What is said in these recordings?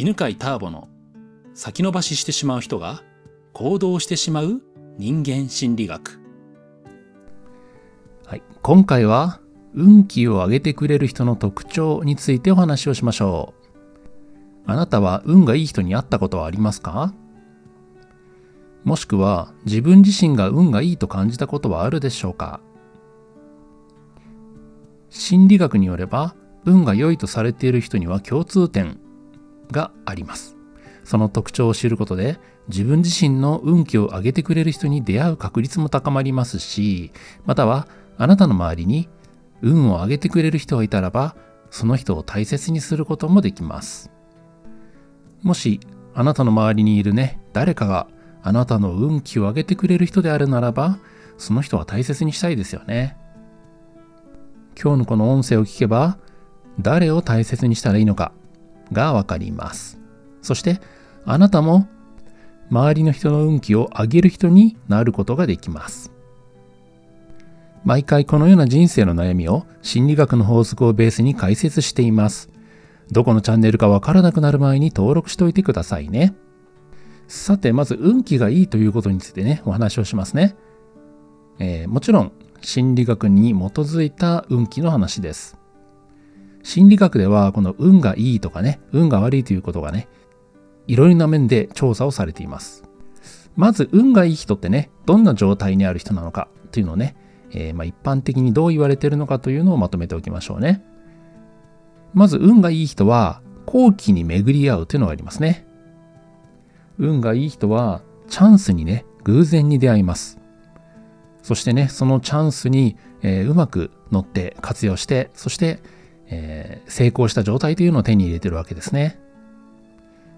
犬飼ターボの先延ばししてしまう人が行動してしまう人間心理学。はい。今回は運気を上げてくれる人の特徴についてお話をしましょう。あなたは運がいい人に会ったことはありますか？もしくは自分自身が運がいいと感じたことはあるでしょうか？心理学によれば運が良いとされている人には共通点があります。その特徴を知ることで自分自身の運気を上げてくれる人に出会う確率も高まりますし、またはあなたの周りに運を上げてくれる人がいたらば、その人を大切にすることもできます。もしあなたの周りにいるね、誰かがあなたの運気を上げてくれる人であるならば、その人は大切にしたいですよね。今日のこの音声を聞けば、誰を大切にしたらいいのかがわかります。そして、あなたも周りの人の運気を上げる人になることができます。毎回このような人生の悩みを心理学の法則をベースに解説しています。どこのチャンネルかわからなくなる前に登録しておいてくださいね。さて、まず運気がいいということについてね、お話をしますね。えー、もちろん、心理学に基づいた運気の話です。心理学では、この運がいいとかね、運が悪いということがね、いろいろな面で調査をされています。まず、運がいい人ってね、どんな状態にある人なのかというのをね、えー、ま一般的にどう言われているのかというのをまとめておきましょうね。まず、運がいい人は、後期に巡り合うというのがありますね。運がいい人はチャンスにね、偶然に出会います。そしてね、そのチャンスに、えー、うまく乗って活用して、そして、えー、成功した状態というのを手に入れてるわけですね。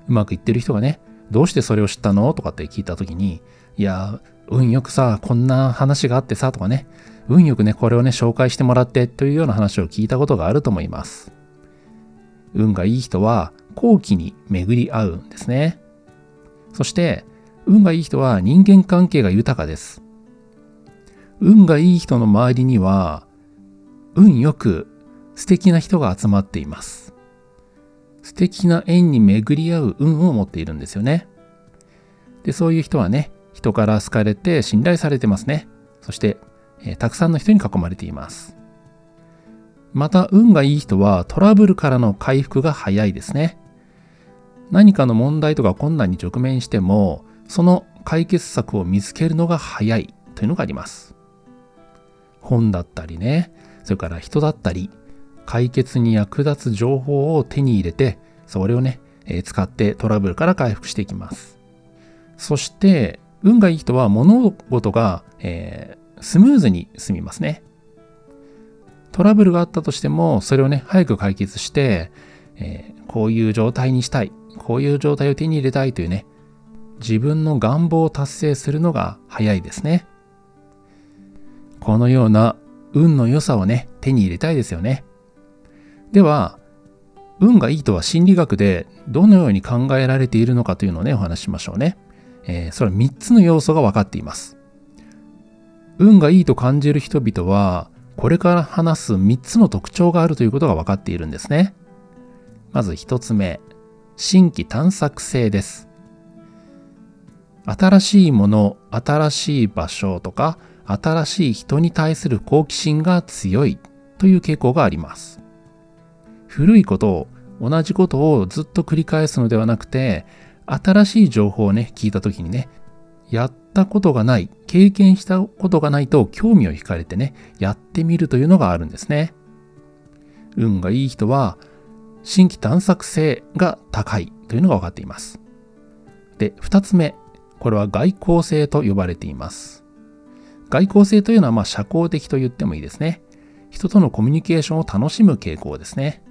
うまくいってる人がね、どうしてそれを知ったのとかって聞いたときに、いや、運よくさ、こんな話があってさ、とかね、運よくね、これをね、紹介してもらってというような話を聞いたことがあると思います。運がいい人は、後期に巡り合うんですね。そして、運がいい人は人間関係が豊かです。運がいい人の周りには、運よく素敵な人が集まっています。素敵な縁に巡り合う運を持っているんですよね。で、そういう人はね、人から好かれて信頼されてますね。そして、えー、たくさんの人に囲まれています。また、運がいい人はトラブルからの回復が早いですね。何かの問題とか困難に直面しても、その解決策を見つけるのが早いというのがあります。本だったりね、それから人だったり、解決に役立つ情報を手に入れて、それをね、え、使ってトラブルから回復していきます。そして、運がいい人は物事が、えー、スムーズに進みますね。トラブルがあったとしても、それをね、早く解決して、えー、こういう状態にしたい。こういう状態を手に入れたいというね、自分の願望を達成するのが早いですね。このような運の良さをね、手に入れたいですよね。では、運がいいとは心理学でどのように考えられているのかというのをね、お話ししましょうね。えー、それは3つの要素が分かっています。運がいいと感じる人々は、これから話す3つの特徴があるということが分かっているんですね。まず1つ目、新規探索性です。新しいもの、新しい場所とか、新しい人に対する好奇心が強いという傾向があります。古いことを、同じことをずっと繰り返すのではなくて、新しい情報をね、聞いた時にね、やったことがない、経験したことがないと興味を惹かれてね、やってみるというのがあるんですね。運がいい人は、新規探索性が高いというのが分かっています。で、二つ目。これは外交性と呼ばれています。外交性というのはまあ社交的と言ってもいいですね。人とのコミュニケーションを楽しむ傾向ですね。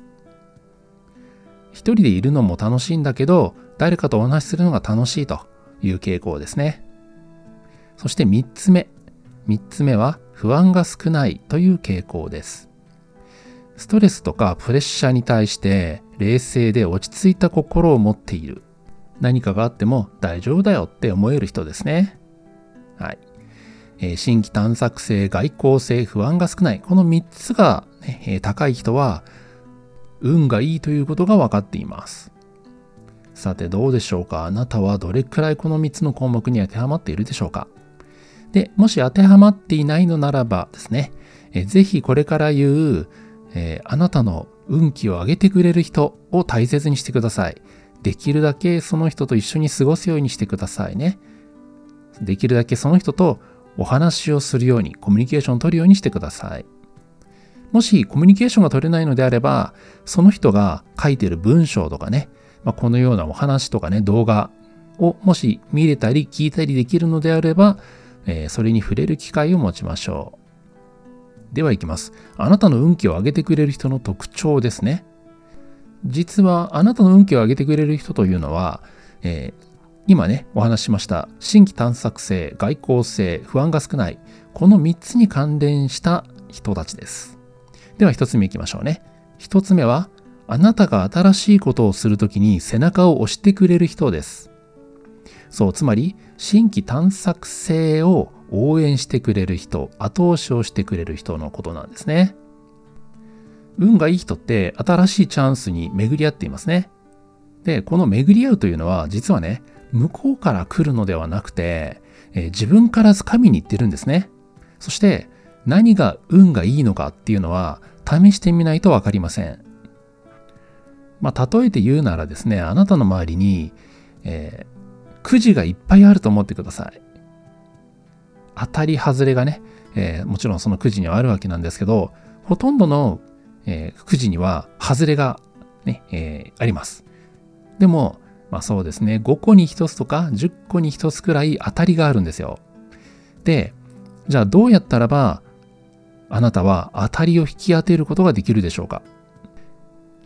一人でいるのも楽しいんだけど、誰かとお話しするのが楽しいという傾向ですね。そして三つ目。三つ目は不安が少ないという傾向です。ストレスとかプレッシャーに対して冷静で落ち着いた心を持っている。何かがあっても大丈夫だよって思える人ですね。はい。えー、新規探索性、外交性、不安が少ない。この3つが、ね、高い人は運がいいということが分かっています。さてどうでしょうか？あなたはどれくらいこの3つの項目に当てはまっているでしょうか？で、もし当てはまっていないのならばですね、えぜひこれから言う、えー、あなたの運気を上げてくれる人を大切にしてください。できるだけその人と一緒に過ごすようにしてくださいね。できるだけその人とお話をするように、コミュニケーションを取るようにしてください。もしコミュニケーションが取れないのであれば、その人が書いてる文章とかね、まあ、このようなお話とかね、動画をもし見れたり聞いたりできるのであれば、えー、それに触れる機会を持ちましょう。では行きます。あなたの運気を上げてくれる人の特徴ですね。実はあなたの運気を上げてくれる人というのは、えー、今ね、お話ししました、新規探索性、外交性、不安が少ない、この3つに関連した人たちです。では1つ目いきましょうね。1つ目は、あなたが新しいことをするときに背中を押してくれる人です。そう、つまり、新規探索性を応援してくれる人、後押しをしてくれる人のことなんですね。運がいい人って新しいチャンスに巡り合っていますね。で、この巡り合うというのは実はね、向こうから来るのではなくて、えー、自分から掴みに行ってるんですね。そして何が運がいいのかっていうのは試してみないとわかりません。まあ、例えて言うならですね、あなたの周りに、えー、くじがいっぱいあると思ってください。当たり外れがね、えー、もちろんそのくじにはあるわけなんですけど、ほとんどの、えー、くじには外れがね、えー、あります。でも、まあそうですね、5個に1つとか10個に1つくらい当たりがあるんですよ。で、じゃあどうやったらば、あなたは当たりを引き当てることができるでしょうか？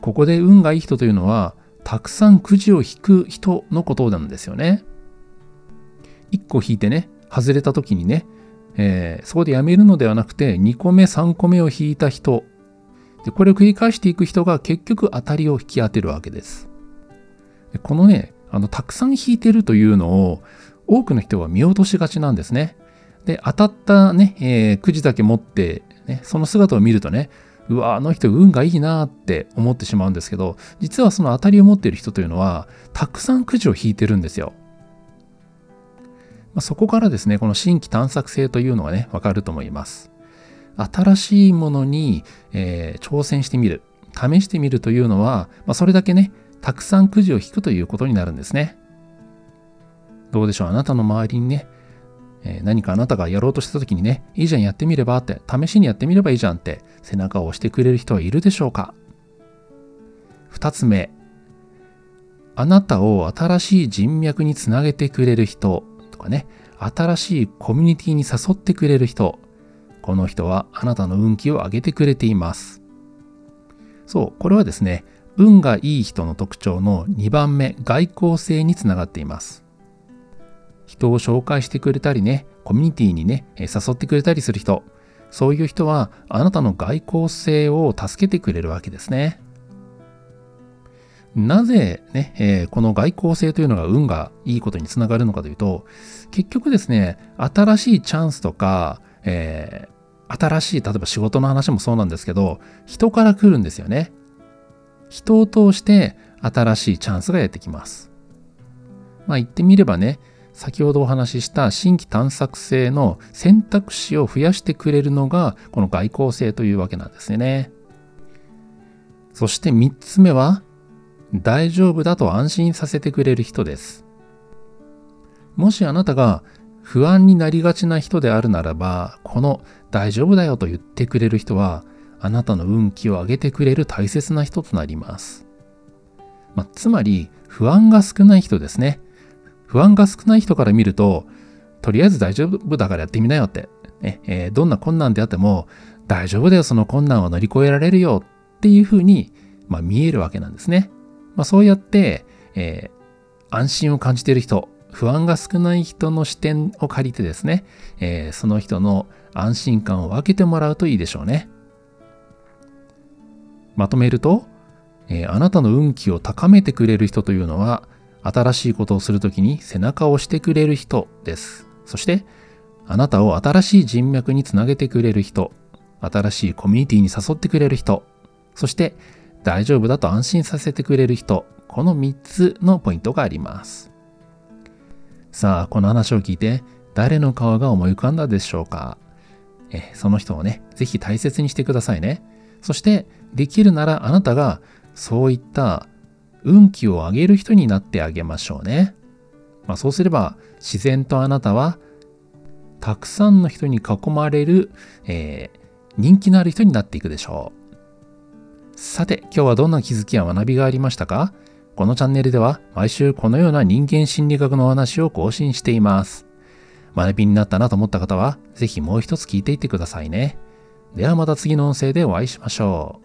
ここで運がいい人というのは、たくさんくじを引く人のことなんですよね。1個引いてね、外れた時にね、えー、そこでやめるのではなくて、2個目、3個目を引いた人。で、これを繰り返していく人が結局当たりを引き当てるわけです。でこのね、あの、たくさん引いてるというのを多くの人は見落としがちなんですね。で、当たったね、えー、くじだけ持って、ね、その姿を見るとね、うわ、あの人運がいいなって思ってしまうんですけど、実はその当たりを持っている人というのは、たくさんくじを引いてるんですよ。まあ、そこからですね、この新規探索性というのがね、わかると思います。新しいものに、えー、挑戦してみる、試してみるというのは、まあ、それだけね、たくさんくじを引くということになるんですね。どうでしょうあなたの周りにね、え、何かあなたがやろうとした時にね、いいじゃんやってみればって、試しにやってみればいいじゃんって背中を押してくれる人はいるでしょうか二つ目、あなたを新しい人脈につなげてくれる人とかね、新しいコミュニティに誘ってくれる人、この人はあなたの運気を上げてくれています。そう、これはですね、運がいい人の特徴の2番目、外交性につながっています。人を紹介してくれたりね、コミュニティにね、誘ってくれたりする人、そういう人はあなたの外交性を助けてくれるわけですね。なぜね、えー、この外交性というのが運がいいことにつながるのかというと、結局ですね、新しいチャンスとか、えー、新しい、例えば仕事の話もそうなんですけど、人から来るんですよね。人を通して新しいチャンスがやってきます。まあ言ってみればね、先ほどお話しした新規探索性の選択肢を増やしてくれるのがこの外交性というわけなんですね。そして3つ目は大丈夫だと安心させてくれる人です。もしあなたが不安になりがちな人であるならば、この大丈夫だよと言ってくれる人はあなたの運気を上げてくれる大切な人となります。まあ、つまり、不安が少ない人ですね。不安が少ない人から見ると、とりあえず大丈夫だからやってみなよって。ねえー、どんな困難であっても、大丈夫だよ、その困難を乗り越えられるよっていうふうに、まあ、見えるわけなんですね。まあ、そうやって、えー、安心を感じている人、不安が少ない人の視点を借りてですね、えー、その人の安心感を分けてもらうといいでしょうね。まとめると、えー、あなたの運気を高めてくれる人というのは、新しいことをするときに背中を押してくれる人です。そして、あなたを新しい人脈につなげてくれる人、新しいコミュニティに誘ってくれる人、そして、大丈夫だと安心させてくれる人、この3つのポイントがあります。さあ、この話を聞いて、誰の顔が思い浮かんだでしょうか？えその人をね、ぜひ大切にしてくださいね。そして、できるならあなたがそういった運気を上げる人になってあげましょうね。まあ、そうすれば、自然とあなたは、たくさんの人に囲まれる、えー人気のある人になっていくでしょう。さて、今日はどんな気づきや学びがありましたか？このチャンネルでは毎週このような人間心理学のお話を更新しています。学びになったなと思った方は、ぜひもう一つ聞いていってくださいね。ではまた次の音声でお会いしましょう。